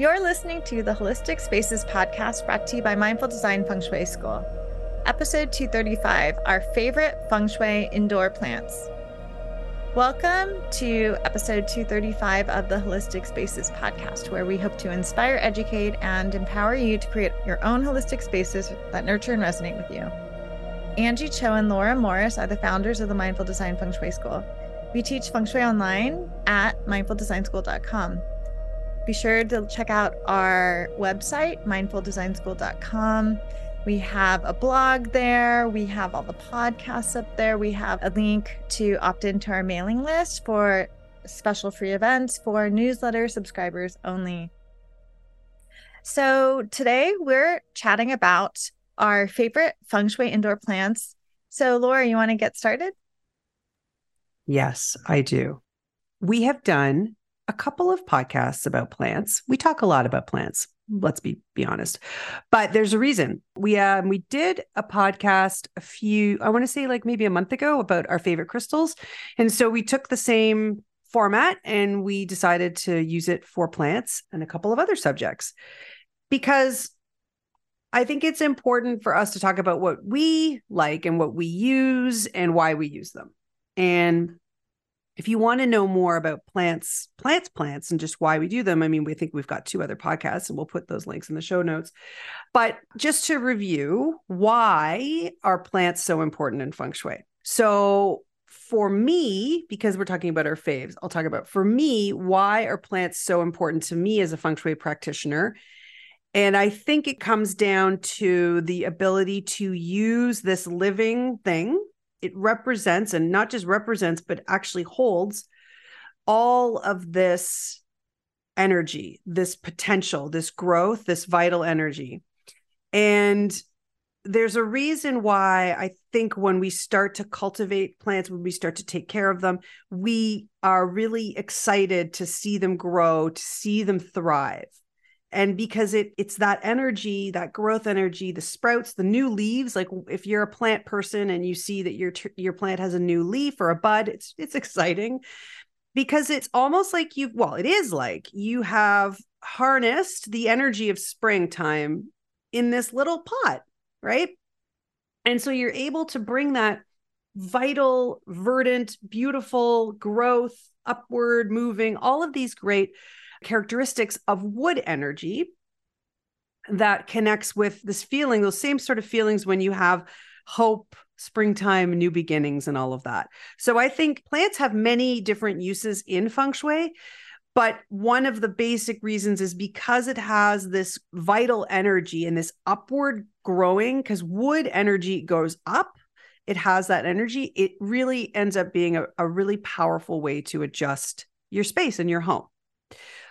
You're listening to the Holistic Spaces podcast brought to you by Mindful Design Feng Shui School. Episode 235 Our Favorite Feng Shui Indoor Plants. Welcome to episode 235 of the Holistic Spaces podcast, where we hope to inspire, educate, and empower you to create your own holistic spaces that nurture and resonate with you. Anjie Cho and Laura Morris are the founders of the Mindful Design Feng Shui School. We teach Feng Shui online at mindfuldesignschool.com. Be sure to check out our website, mindfuldesignschool.com. We have a blog there. We have all the podcasts up there. We have a link to opt into our mailing list for special free events for newsletter subscribers only. So today we're chatting about our favorite feng shui indoor plants. So, Laura, you want to get started? Yes, I do. We have done a couple of podcasts about plants. We talk a lot about plants let's be be honest. But there's a reason. We um we did a podcast a few i want to say like maybe a month ago about our favorite crystals. And so we took the same format and we decided to use it for plants and a couple of other subjects. Because i think it's important for us to talk about what we like and what we use and why we use them. And if you want to know more about plants, plants, plants, and just why we do them, I mean, we think we've got two other podcasts and we'll put those links in the show notes. But just to review, why are plants so important in feng shui? So, for me, because we're talking about our faves, I'll talk about for me, why are plants so important to me as a feng shui practitioner? And I think it comes down to the ability to use this living thing it represents and not just represents but actually holds all of this energy this potential this growth this vital energy. And there's a reason why I think when we start to cultivate plants, when we start to take care of them, we are really excited to see them grow, to see them thrive and because it it's that energy that growth energy the sprouts the new leaves like if you're a plant person and you see that your your plant has a new leaf or a bud it's it's exciting. Because it's almost like you've well it is like you have harnessed the energy of springtime in this little pot right? And so you're able to bring that vital verdant beautiful growth upward moving all of these great characteristics of wood energy that connects with this feeling, those same sort of feelings when you have hope, springtime, new beginnings, and all of that. So I think plants have many different uses in feng shui. But one of the basic reasons is because it has this vital energy and this upward growing, because wood energy goes up, it has that energy. It really ends up being a, a really powerful way to adjust your space and your home.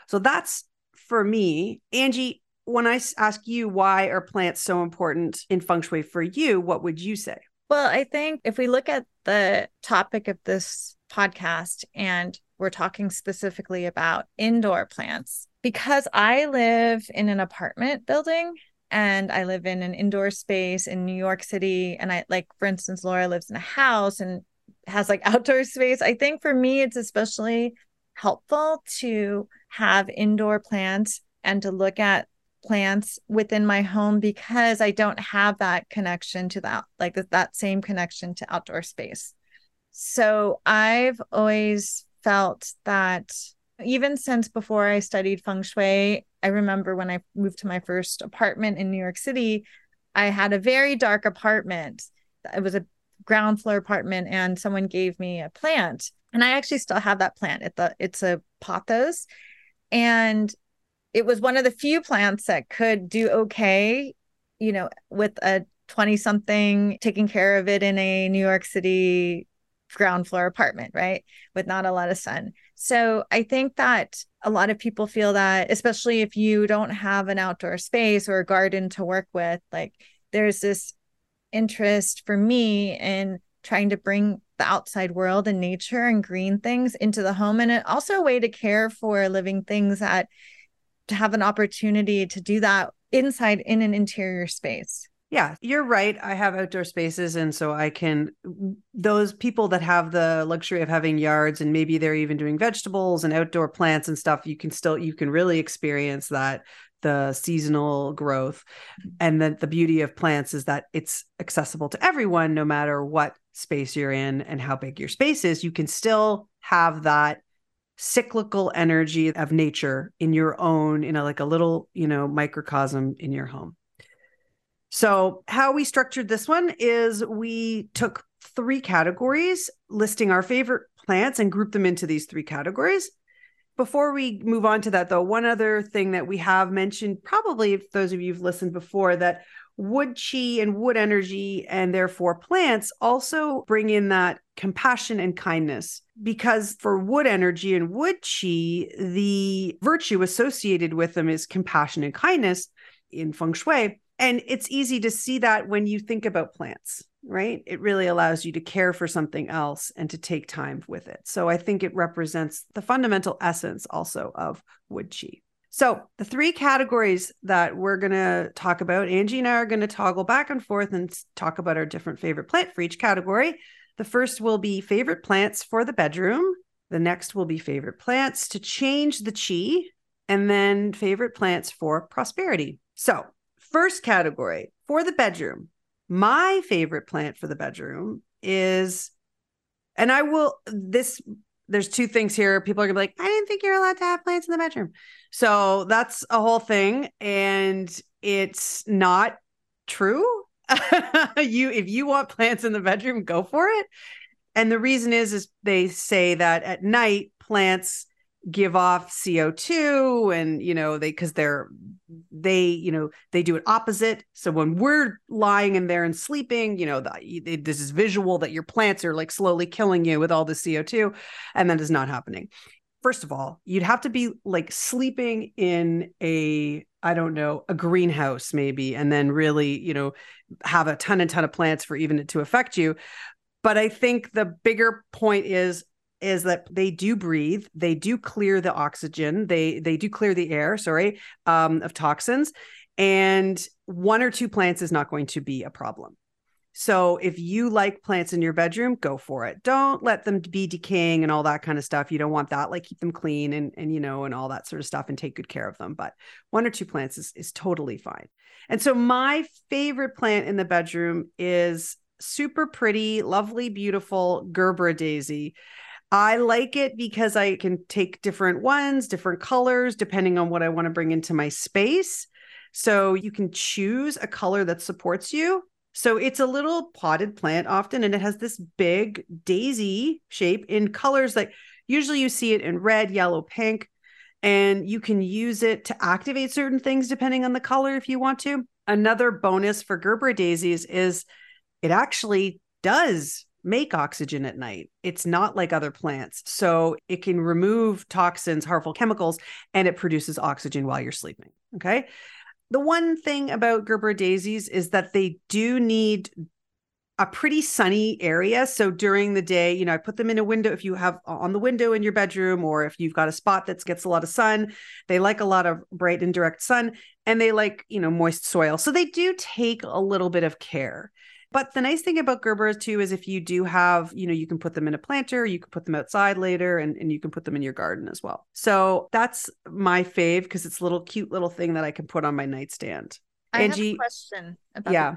So that's for me. Anjie, when I ask you why are plants so important in feng shui for you, what would you say? Well, I think if we look at the topic of this podcast and we're talking specifically about indoor plants, because I live in an apartment building and I live in an indoor space in New York City. And I like, for instance, Laura lives in a house and has like outdoor space. I think for me, it's especially helpful to have indoor plants and to look at plants within my home because I don't have that connection to that, like that same connection to outdoor space. So I've always felt that even since before I studied feng shui, I remember when I moved to my first apartment in New York City, I had a very dark apartment. It was a ground floor apartment, and someone gave me a plant. And I actually still have that plant. It's a, it's a pothos and it was one of the few plants that could do okay, you know, with a 20 something taking care of it in a New York City ground floor apartment, right? With not a lot of sun. So I think that a lot of people feel that, especially if you don't have an outdoor space or a garden to work with, like there's this interest for me in trying to bring the outside world and nature and green things into the home and it also a way to care for living things that to have an opportunity to do that inside in an interior space Yeah, you're right. I have outdoor spaces. And so I can, those people that have the luxury of having yards and maybe they're even doing vegetables and outdoor plants and stuff, you can still, you can really experience that the seasonal growth. Mm-hmm. And then the beauty of plants is that it's accessible to everyone, no matter what space you're in and how big your space is. You can still have that cyclical energy of nature in your own, in a, like a little, you know, microcosm in your home. So, how we structured this one is we took three categories, listing our favorite plants and grouped them into these three categories. Before we move on to that, though, one other thing that we have mentioned, probably if those of you who've listened before, that wood chi and wood energy and therefore plants also bring in that compassion and kindness. Because for wood energy and wood chi the virtue associated with them is compassion and kindness in feng shui and it's easy to see that when you think about plants, right? It really allows you to care for something else and to take time with it. So I think it represents the fundamental essence also of wood chi. So, the three categories that we're going to talk about, Anjie and I are going to toggle back and forth and talk about our different favorite plant for each category. The first will be favorite plants for the bedroom. The next will be favorite plants to change the chi, and then favorite plants for prosperity. So, First category for the bedroom. My favorite plant for the bedroom is, and I will, this, there's two things here. People are gonna be like, I didn't think you're allowed to have plants in the bedroom. So that's a whole thing. And it's not true. you, if you want plants in the bedroom, go for it. And the reason is, is they say that at night, plants give off CO2 and you know they cuz they're they you know they do it opposite so when we're lying in there and sleeping you know the, this is visual that your plants are like slowly killing you with all the CO2 and that is not happening first of all you'd have to be like sleeping in a I don't know, a greenhouse maybe, and then really, you know, have a ton and ton of plants for even it to affect you. But I think the bigger point is is that they do breathe they do clear the oxygen they they do clear the air sorry um, of toxins and one or two plants is not going to be a problem. So if you like plants in your bedroom go for it. Don't let them be decaying and all that kind of stuff. You don't want that. Like keep them clean and and you know and all that sort of stuff and take good care of them. But one or two plants is, is totally fine. And so my favorite plant in the bedroom is super pretty lovely beautiful gerbera daisy I like it because I can take different ones, different colors, depending on what I want to bring into my space. So you can choose a color that supports you. So it's a little potted plant often, and it has this big daisy shape in colors like usually you see it in red, yellow, pink. And you can use it to activate certain things depending on the color if you want to. Another bonus for Gerbera daisies is it actually does make oxygen at night. It's not like other plants. So it can remove toxins, harmful chemicals, and it produces oxygen while you're sleeping. Okay. The one thing about Gerber daisies is that they do need a pretty sunny area. So during the day, you know, I put them in a window if you have on the window in your bedroom or if you've got a spot that gets a lot of sun. They like a lot of bright and direct sun and they like, you know, moist soil. So they do take a little bit of care. But the nice thing about Gerberas too is if you do have, you know, you can put them in a planter, you can put them outside later, and, and you can put them in your garden as well. So that's my fave because it's a little cute little thing that I can put on my nightstand. I Anjie, have a question about yeah.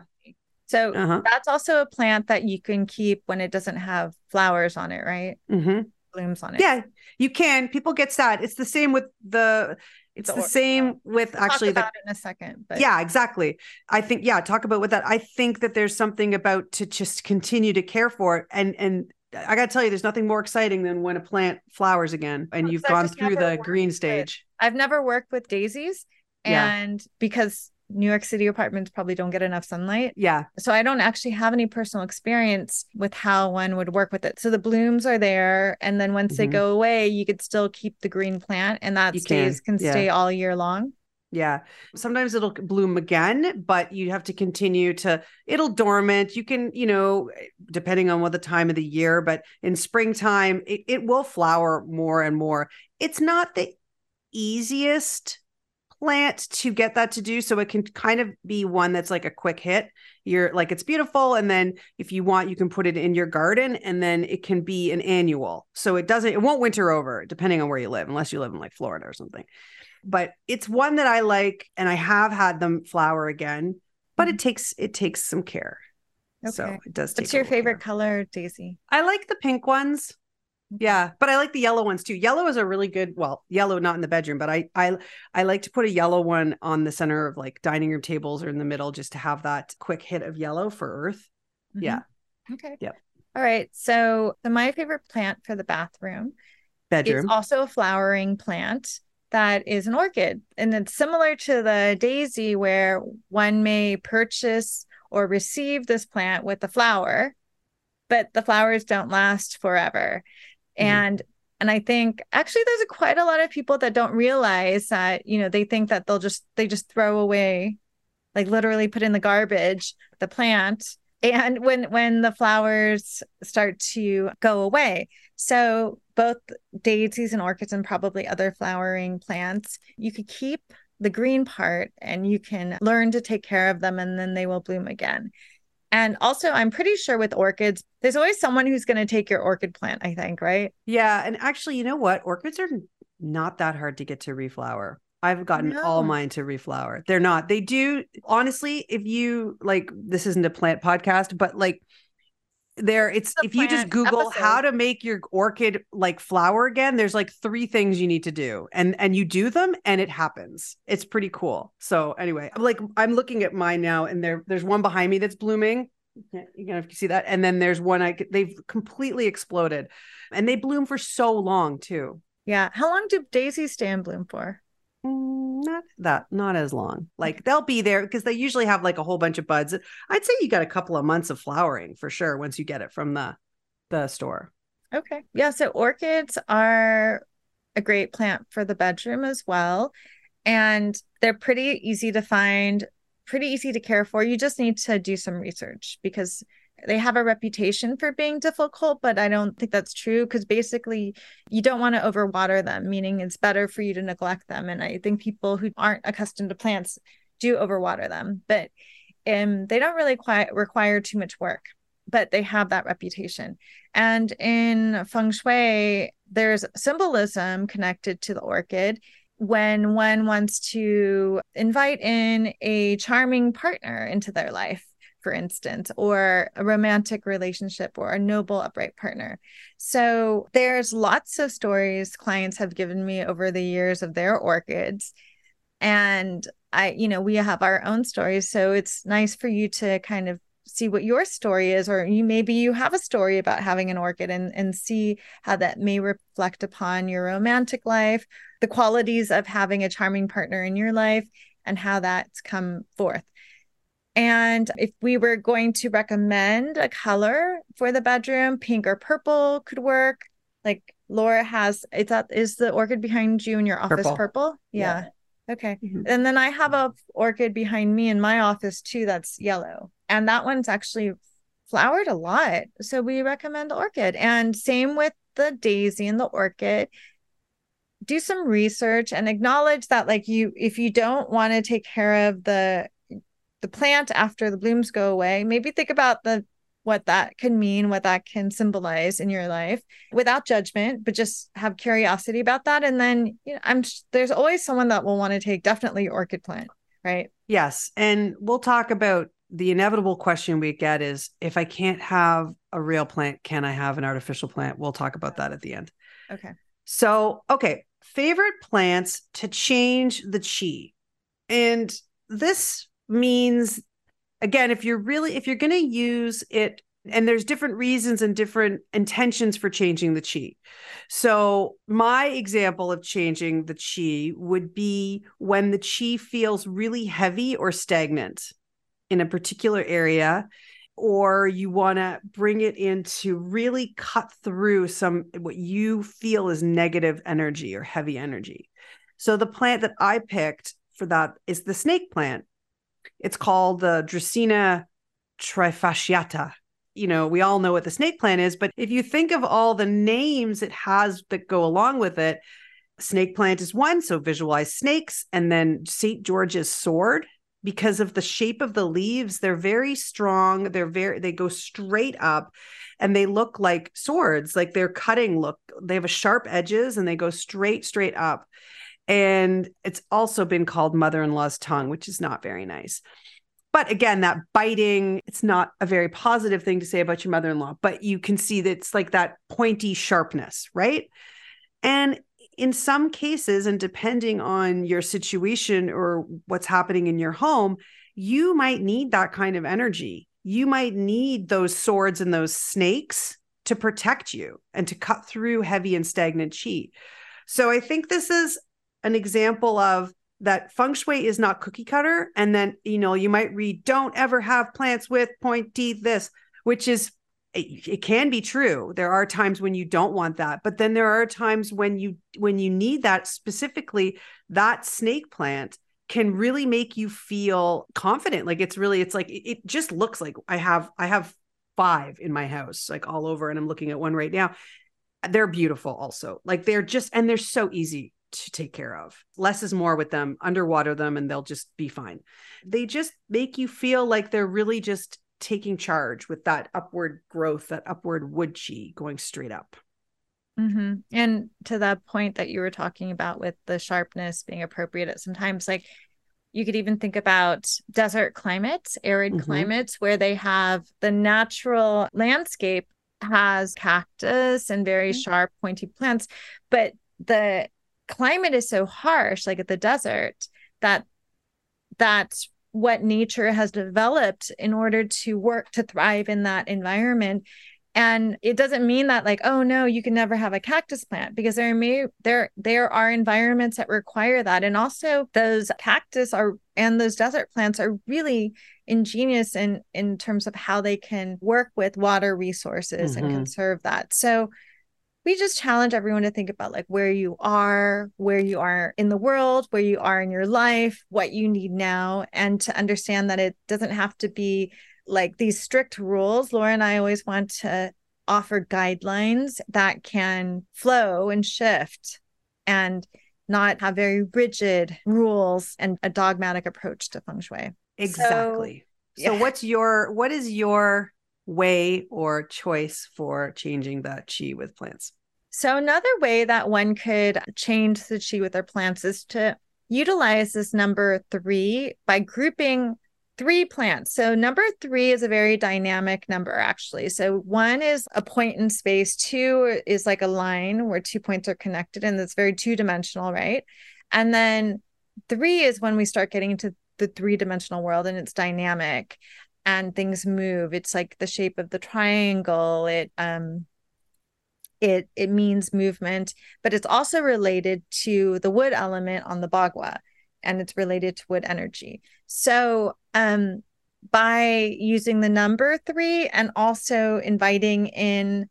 So uh-huh. that's also a plant that you can keep when it doesn't have flowers on it, right? Mm-hmm. Blooms on it. Yeah, you can. People get sad. It's the same with the it's the, the same with we'll actually the in a second but yeah exactly i think yeah talk about with that i think that there's something about to just continue to care for it and and i gotta tell you there's nothing more exciting than when a plant flowers again and you've gone through the green stage i've never worked with daisies and yeah. because New York City apartments probably don't get enough sunlight. Yeah. So I don't actually have any personal experience with how one would work with it. So the blooms are there. And then once mm-hmm. they go away, you could still keep the green plant and that you stays can, can yeah. stay all year long. Yeah. Sometimes it'll bloom again, but you have to continue to, it'll dormant. You can, you know, depending on what the time of the year, but in springtime, it, it will flower more and more. It's not the easiest plant to get that to do. So it can kind of be one that's like a quick hit. You're like, it's beautiful. And then if you want, you can put it in your garden and then it can be an annual. So it doesn't, it won't winter over depending on where you live, unless you live in like Florida or something. But it's one that I like and I have had them flower again, but it mm-hmm. takes, it takes some care. Okay. So it does. What's your favorite care. color, Daisy? I like the pink ones. Yeah, but I like the yellow ones too. Yellow is a really good, well, yellow not in the bedroom, but I I I like to put a yellow one on the center of like dining room tables or in the middle just to have that quick hit of yellow for earth. Mm-hmm. Yeah. Okay. Yep. All right. So, the my favorite plant for the bathroom bedroom is also a flowering plant that is an orchid. And it's similar to the daisy where one may purchase or receive this plant with the flower, but the flowers don't last forever. Mm-hmm. And and I think actually there's quite a lot of people that don't realize that, you know, they think that they'll just they just throw away like literally put in the garbage the plant and when when the flowers start to go away. So both daisies and orchids and probably other flowering plants, you could keep the green part and you can learn to take care of them and then they will bloom again. And also, I'm pretty sure with orchids, there's always someone who's going to take your orchid plant, I think, right? Yeah. And actually, you know what? Orchids are not that hard to get to reflower. I've gotten no. all mine to reflower. They're not. They do, honestly, if you like, this isn't a plant podcast, but like, there it's if you just google episode. how to make your orchid like flower again there's like three things you need to do and and you do them and it happens. It's pretty cool. So anyway i'm like i'm looking at mine now and there there's one behind me that's blooming. You know if you see that and then there's one i they've completely exploded and they bloom for so long too. Yeah how long do daisies stay in bloom for Mm, not that, not as long. Like they'll be there because they usually have like a whole bunch of buds. I'd say you got a couple of months of flowering for sure once you get it from the the store. Okay. Yeah. So orchids are a great plant for the bedroom as well. And they're pretty easy to find, pretty easy to care for. You just need to do some research because they have a reputation for being difficult, but I don't think that's true because basically you don't want to overwater them, meaning it's better for you to neglect them. And I think people who aren't accustomed to plants do overwater them, but um, they don't really quite require too much work, but they have that reputation. And in feng shui, there's symbolism connected to the orchid when one wants to invite in a charming partner into their life for instance, or a romantic relationship or a noble, upright partner. So there's lots of stories clients have given me over the years of their orchids. And I, you know, we have our own stories. So it's nice for you to kind of see what your story is or you maybe you have a story about having an orchid and and see how that may reflect upon your romantic life the qualities of having a charming partner in your life and how that's come forth and if we were going to recommend a color for the bedroom, pink or purple could work. Like Laura has, it's that is the orchid behind you in your office purple? purple? Yeah. yeah. Okay. Mm-hmm. And then I have a orchid behind me in my office too that's yellow. And that one's actually flowered a lot. So we recommend orchid. And same with the daisy and the orchid do some research and acknowledge that like you if you don't want to take care of the the plant after the blooms go away maybe think about the what that can mean what that can symbolize in your life without judgment but just have curiosity about that. And then you know i'm there's always someone that will want to take definitely orchid plant right? Yes. And we'll talk about the inevitable question we get is if i can't have a real plant can i have an artificial plant? We'll talk about that at the end. Okay. So okay favorite plants to change the chi. And this means again if you're really if you're going to use it and there's different reasons and different intentions for changing the chi. So, my example of changing the chi would be when the chi feels really heavy or stagnant in a particular area, or you want to bring it in to really cut through some what you feel is negative energy or heavy energy. So, the plant that I picked for that is the snake plant. It's called the Dracaena trifasciata. You know, we all know what the snake plant is, but if you think of all the names it has that go along with it, snake plant is one. So visualize snakes and then St. George's sword because of the shape of the leaves they're very strong they're very they go straight up and they look like swords like they're cutting look they have a sharp edges and they go straight straight up and it's also been called mother-in-law's tongue which is not very nice but again that biting it's not a very positive thing to say about your mother-in-law but you can see that it's like that pointy sharpness right and in some cases, and depending on your situation or what's happening in your home, you might need that kind of energy. You might need those swords and those snakes to protect you and to cut through heavy and stagnant chi. So I think this is an example of that feng shui is not cookie cutter. And then, you know, you might read, don't ever have plants with pointy this, which is it, it, can be true. There are times when you don't want that but then there are times when you when you need that specifically that snake plant can really make you feel confident. Like it's really it's like it, it just looks like i have i have five in my house like all over and i'm looking at one right now. They're beautiful also. Like they're just and they're so easy to take care of. Less is more with them. Underwater them and they'll just be fine. They just make you feel like they're really just taking charge with that upward growth, that upward wood chi going straight up. Mm-hmm. And to that point that you were talking about with the sharpness being appropriate at sometimes, like you could even think about desert climates, arid mm-hmm. climates, where they have the natural landscape has cactus and very mm-hmm. sharp, pointy plants, but the climate is so harsh, like at the desert, that that's what nature has developed in order to work to thrive in that environment. And it doesn't mean that like oh no you can never have a cactus plant because there may there there are environments that require that. And also those cactus are and those desert plants are really ingenious in in terms of how they can work with water resources mm-hmm. and conserve that. So we just challenge everyone to think about like where you are, where you are in the world, where you are in your life, what you need now, and to understand that it doesn't have to be like these strict rules. Laura and I always want to offer guidelines that can flow and shift and not have very rigid rules and a dogmatic approach to feng shui. Exactly. So, so yeah. what's your what is your way or choice for changing the chi with plants? So, another way that one could change the chi with their plants is to utilize this number three by grouping three plants. So, number three is a very dynamic number, actually. So, one is a point in space, two is like a line where two points are connected, and it's very two dimensional, right? And then three is when we start getting into the three dimensional world and it's dynamic and things move it's like the shape of the triangle it um it it means movement but it's also related to the wood element on the bagua and it's related to wood energy so um by using the number 3 and also inviting in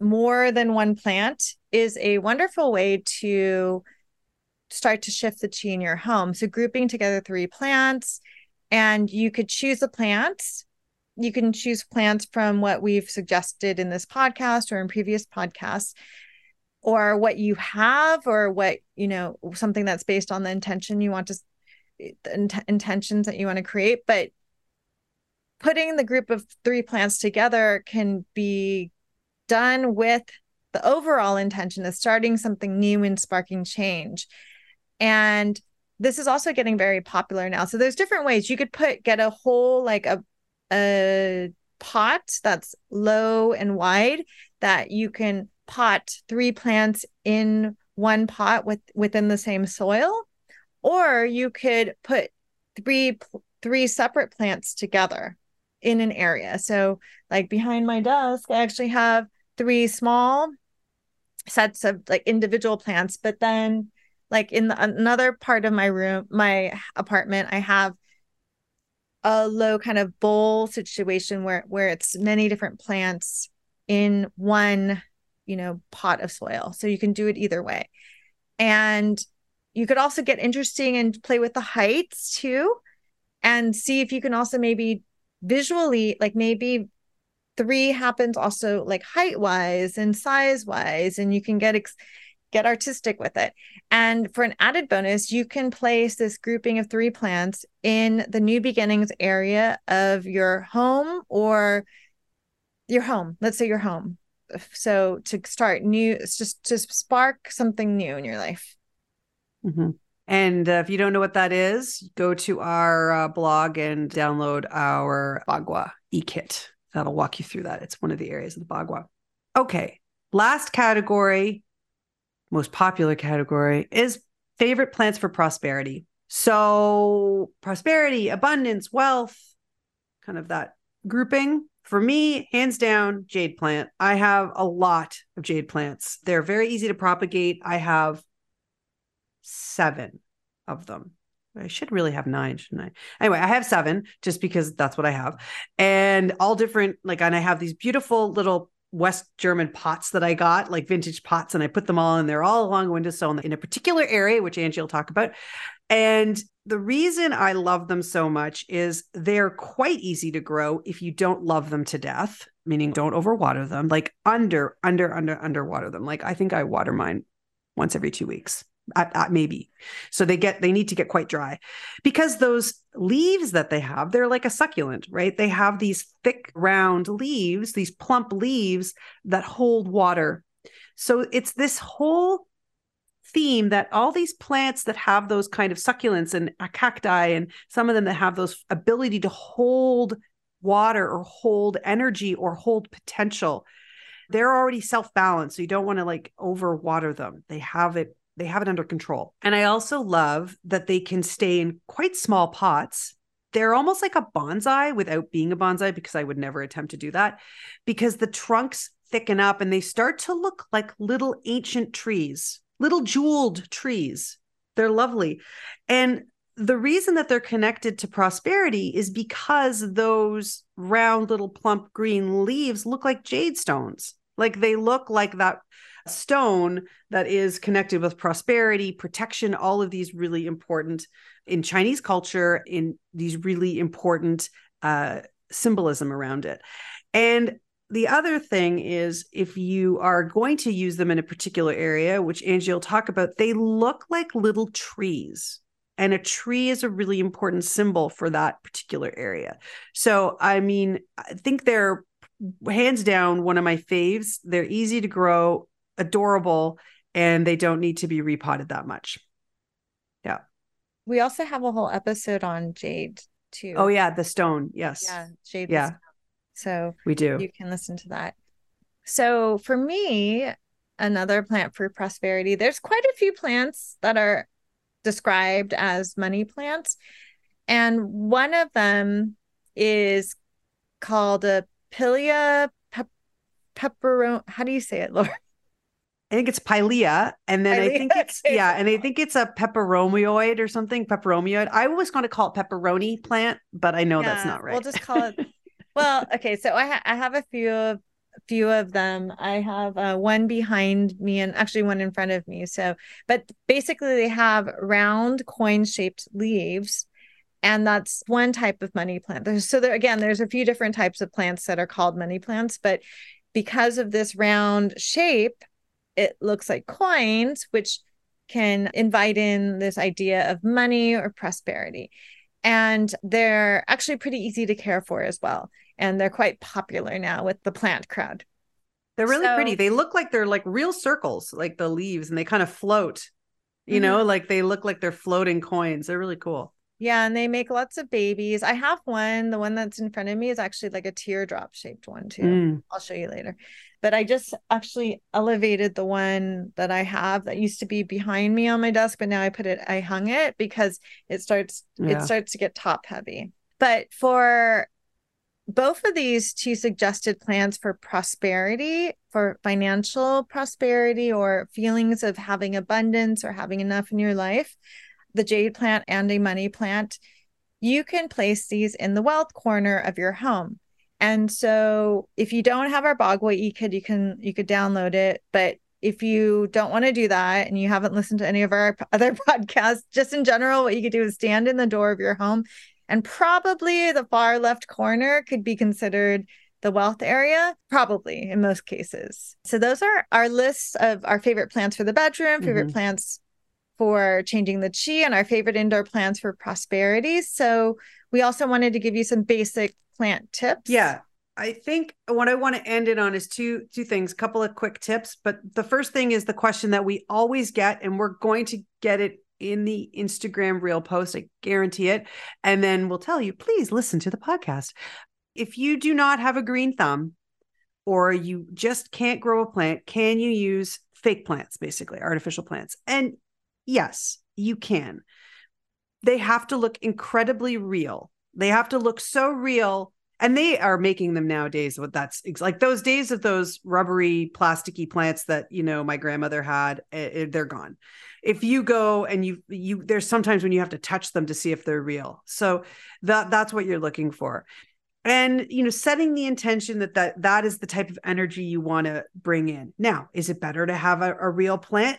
more than one plant is a wonderful way to start to shift the chi in your home so grouping together three plants and you could choose the plants. You can choose plants from what we've suggested in this podcast or in previous podcasts, or what you have, or what, you know, something that's based on the intention you want to, the int- intentions that you want to create. But putting the group of three plants together can be done with the overall intention of starting something new and sparking change. And this is also getting very popular now. So there's different ways you could put get a whole like a a pot that's low and wide that you can pot three plants in one pot with within the same soil or you could put three three separate plants together in an area. So like behind my desk I actually have three small sets of like individual plants but then like in the, another part of my room my apartment i have a low kind of bowl situation where where it's many different plants in one you know pot of soil. So you can do it either way. And you could also get interesting and play with the heights too and see if you can also maybe visually like maybe three happens also like height wise and size wise and you can get ex- get artistic with it. And for an added bonus, you can place this grouping of three plants in the new beginnings area of your home or your home. Let's say your home. So to start new, it's just to spark something new in your life. Mm-hmm. And uh, if you don't know what that is, go to our uh, blog and download our Bagua e-kit. That'll walk you through that. It's one of the areas of the Bagua. Okay. Last category most popular category is favorite plants for prosperity. So, prosperity, abundance, wealth, kind of that grouping. For me, hands down, jade plant. I have a lot of jade plants. They're very easy to propagate. I have seven of them. I should really have nine, shouldn't I? Anyway, I have seven just because that's what I have. And all different, like, and I have these beautiful little West German pots that I got, like vintage pots, and I put them all in there, all along a windowsill in a particular area, which Anjie will talk about. And the reason I love them so much is they're quite easy to grow if you don't love them to death, meaning don't overwater them, like under, under, under, underwater them. Like I think I water mine once every two weeks at, at maybe. So they get they need to get quite dry because those leaves that they have, they're like a succulent, right? They have these thick round leaves, these plump leaves that hold water. So it's this whole theme that all these plants that have those kind of succulents and cacti and some of them that have those ability to hold water or hold energy or hold potential they're already self-balanced so you don't want to like overwater them they have it they have it under control. And I also love that they can stay in quite small pots. They're almost like a bonsai without being a bonsai because I would never attempt to do that because the trunks thicken up and they start to look like little ancient trees, little jeweled trees. They're lovely. And the reason that they're connected to prosperity is because those round little plump green leaves look like jade stones. Like they look like that stone that is connected with prosperity, protection, all of these really important in Chinese culture, in these really important uh, symbolism around it. And the other thing is if you are going to use them in a particular area, which Anjie will talk about, they look like little trees. And a tree is a really important symbol for that particular area. So, I mean, I think they're hands down one of my faves. They're easy to grow adorable and they don't need to be repotted that much. Yeah. We also have a whole episode on jade too. Oh yeah, the stone. Yes. Yeah, jade. Yeah. So we do. You can listen to that. So for me, another plant for prosperity, there's quite a few plants that are described as money plants. And one of them is called a Pilea pep- pepperon. How do you say it, Laura? I think it's pilea, and then pilea? I think it's yeah, and I think it's a peperomioid or something. Peperomioid. I was going to call it pepperoni plant, but I know yeah, that's not right. We'll just call it. well, okay. So I ha- I have a few of few of them. I have uh, one behind me and actually one in front of me. So, but basically they have round coin shaped leaves. And that's one type of money plant. There's, so there again, there's a few different types of plants that are called money plants, but because of this round shape, it looks like coins, which can invite in this idea of money or prosperity. And they're actually pretty easy to care for as well. And they're quite popular now with the plant crowd. They're really so, pretty. They look like they're like real circles, like the leaves, and they kind of float, you mm-hmm. know, like they look like they're floating coins. They're really cool. Yeah, and they make lots of babies. I have one. The one that's in front of me is actually like a teardrop shaped one too. Mm. I'll show you later but I just actually elevated the one that I have that used to be behind me on my desk, but now I put it, I hung it because it starts, yeah. it starts to get top heavy. But for both of these two suggested plans for prosperity, for financial prosperity or feelings of having abundance or having enough in your life, the jade plant and a money plant, you can place these in the wealth corner of your home. And so if you don't have our Bagua e-kit, you can you could download it. But if you don't want to do that and you haven't listened to any of our other podcasts, just in general, what you could do is stand in the door of your home and probably the far left corner could be considered the wealth area? Probably in most cases. So those are our lists of our favorite plants for the bedroom, favorite mm-hmm. plants for changing the chi, and our favorite indoor plants for prosperity. So we also wanted to give you some basic plant tips. Yeah. I think what I want to end it on is two two things, a couple of quick tips. But the first thing is the question that we always get, and we're going to get it in the Instagram reel post. I guarantee it. And then we'll tell you, please listen to the podcast. If you do not have a green thumb or you just can't grow a plant, can you use fake plants, basically, artificial plants? And yes, you can. They have to look incredibly real. They have to look so real and they are making them nowadays what that's like those days of those rubbery plasticky plants that you know my grandmother had eh, eh, they're gone. If you go and you you there's sometimes when you have to touch them to see if they're real. So that that's what you're looking for. And you know setting the intention that that that is the type of energy you want to bring in. Now is it better to have a, a real plant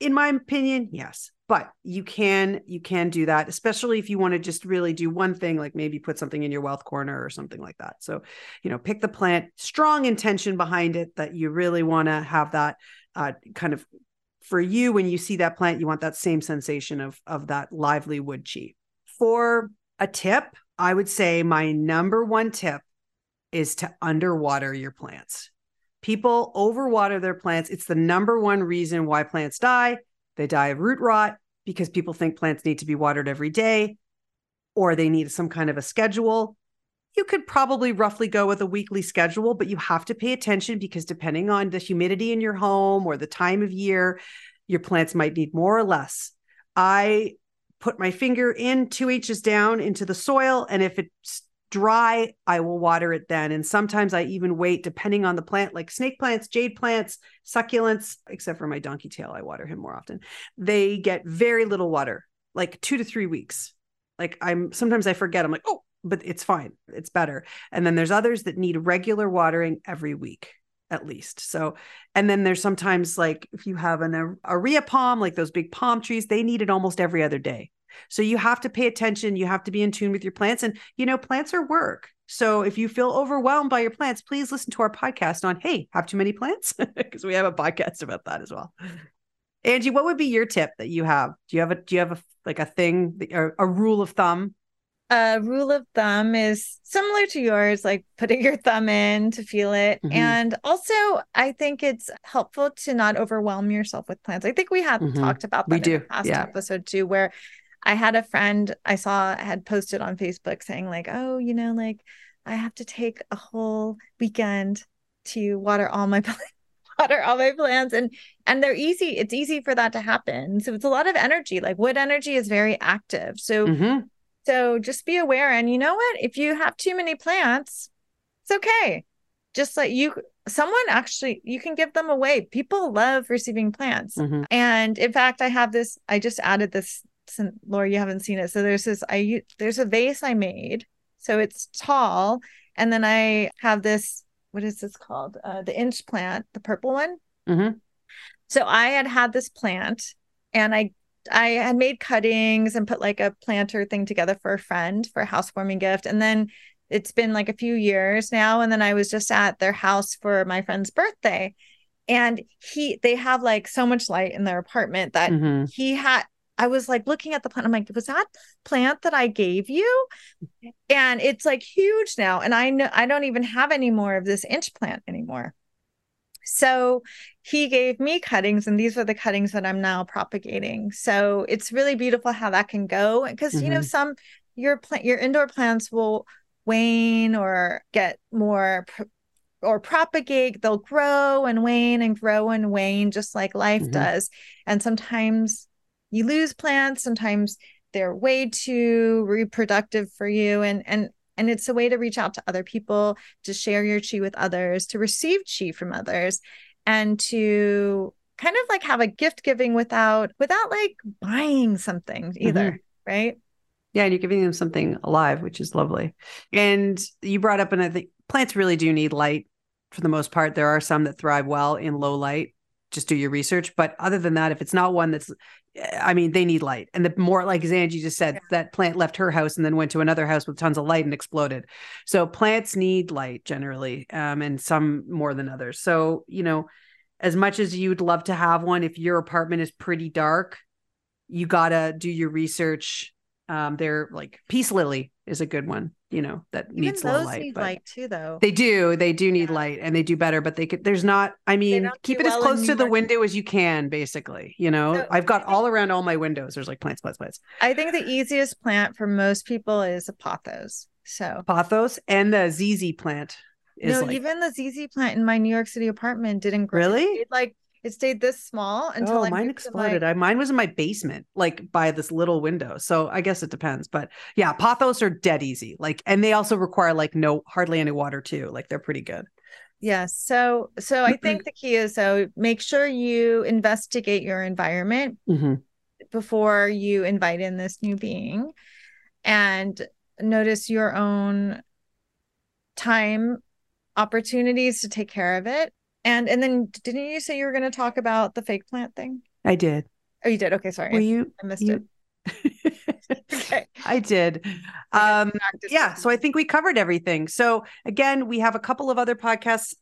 in my opinion yes but you can you can do that especially if you want to just really do one thing like maybe put something in your wealth corner or something like that. So you know pick the plant strong intention behind it that you really want to have that uh, kind of for you when you see that plant you want that same sensation of of that lively wood chi. For a tip i would say my number one tip is to underwater your plants people overwater their plants it's the number one reason why plants die they die of root rot because people think plants need to be watered every day or they need some kind of a schedule. You could probably roughly go with a weekly schedule, but you have to pay attention because depending on the humidity in your home or the time of year, your plants might need more or less. I put my finger in two inches down into the soil, and if it's dry, I will water it then. And sometimes I even wait, depending on the plant, like snake plants, jade plants, succulents, except for my donkey tail, I water him more often. They get very little water, like two to three weeks. Like I'm sometimes I forget, I'm like, oh, but it's fine. It's better. And then there's others that need regular watering every week at least. So, and then there's sometimes like if you have an areca palm, like those big palm trees, they need it almost every other day. So you have to pay attention. You have to be in tune with your plants. And, you know, plants are work. So if you feel overwhelmed by your plants, please listen to our podcast on, hey, have too many plants? Because we have a podcast about that as well. Anjie, what would be your tip that you have? Do you have a, do you have a, like a thing or a rule of thumb? A rule of thumb is similar to yours, like putting your thumb in to feel it. Mm-hmm. And also, I think it's helpful to not overwhelm yourself with plants. I think we have mm-hmm. talked about that we do. past yeah. episode too, where I had a friend I saw had posted on Facebook saying, like, oh, you know, like I have to take a whole weekend to water all my plants water all my plants. And and they're easy it's easy for that to happen. So it's a lot of energy. Like wood energy is very active. So mm-hmm. so just be aware. And you know what? If you have too many plants it's okay. Just like you someone actually you can give them away. People love receiving plants. Mm-hmm. and in fact i have this i just added this Laura, you haven't seen it. So there's this, I there's a vase I made. So it's tall. And then I have this, what is this called? Uh, the inch plant, the purple one. Mm-hmm. So I had had this plant and I I had made cuttings and put like a planter thing together for a friend for a housewarming gift. And then it's been like a few years now. And then I was just at their house for my friend's birthday. And he they have like so much light in their apartment that mm-hmm. he had I was like looking at the plant. I'm like, was that plant that I gave you? And it's like huge now. And I know I don't even have any more of this inch plant anymore. So he gave me cuttings, and these are the cuttings that I'm now propagating. So it's really beautiful how that can go. Because mm-hmm. you know, mm-hmm. some your plant your indoor plants will wane or get more or propagate they'll grow and wane and grow and wane just like life mm-hmm. does and sometimes you lose plants sometimes they're way too reproductive for you. And and and it's a way to reach out to other people to share your chi with others to receive chi from others and to kind of like have a gift giving without without like buying something either mm-hmm. right? Yeah and you're giving them something alive which is lovely. And you brought up and i think plants really do need light for the most part. There are some that thrive well in low light just do your research. But other than that, if it's not one that's, I mean, they need light. And the more, like as Anjie just said, yeah. that plant left her house and then went to another house with tons of light and exploded. So plants need light generally, um, and some more than others. So, you know, as much as you'd love to have one, if your apartment is pretty dark, you gotta do your research. Um, they're like peace lily is a good one you know that Even needs low light need light too though. They do they do need yeah. light and they do better but they could there's not i mean keep it well as close to the window as you can basically you know? So i've got all around all my windows there's like plants plants plants. I think the easiest plant for most people is a pothos so. Pothos and the zz plant no like... even the zz plant in my new york city apartment didn't grow. Really? Like it stayed this small until oh, mine exploded. I, mine was in my basement, like by this little window. So I guess it depends. But yeah, pothos are dead easy. Like, and they also require like no hardly any water too. Like they're pretty good. Yes. So so I think the key is so make sure you investigate your environment mm-hmm. before you invite in this new being and notice your own time opportunities to take care of it and and then didn't you say you were going to talk about the fake plant thing? I did. Oh, you did. Okay, sorry. Were you? I missed you... it. okay. I did. Um, yeah. So I think we covered everything. So again, we have a couple of other podcasts,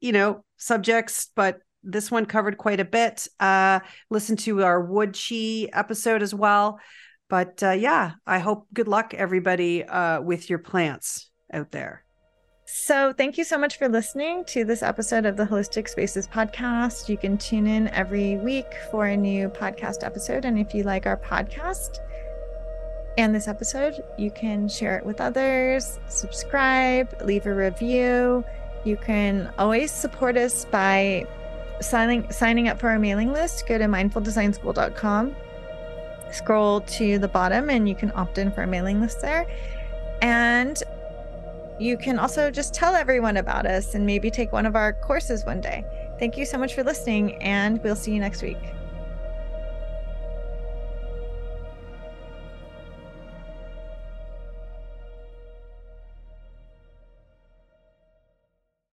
you know, subjects, but this one covered quite a bit. Uh, listen to our wood chi episode as well. But uh, yeah, I hope good luck everybody uh, with your plants out there. So, thank you so much for listening to this episode of the Holistic Spaces podcast. You can tune in every week for a new podcast episode. And if you like our podcast and this episode, you can share it with others, subscribe, leave a review. You can always support us by signing signing up for our mailing list. Go to mindfuldesignschool.com, scroll to the bottom, and you can opt in for a mailing list there. And you can also just tell everyone about us and maybe take one of our courses one day. Thank you so much for listening, and we'll see you next week.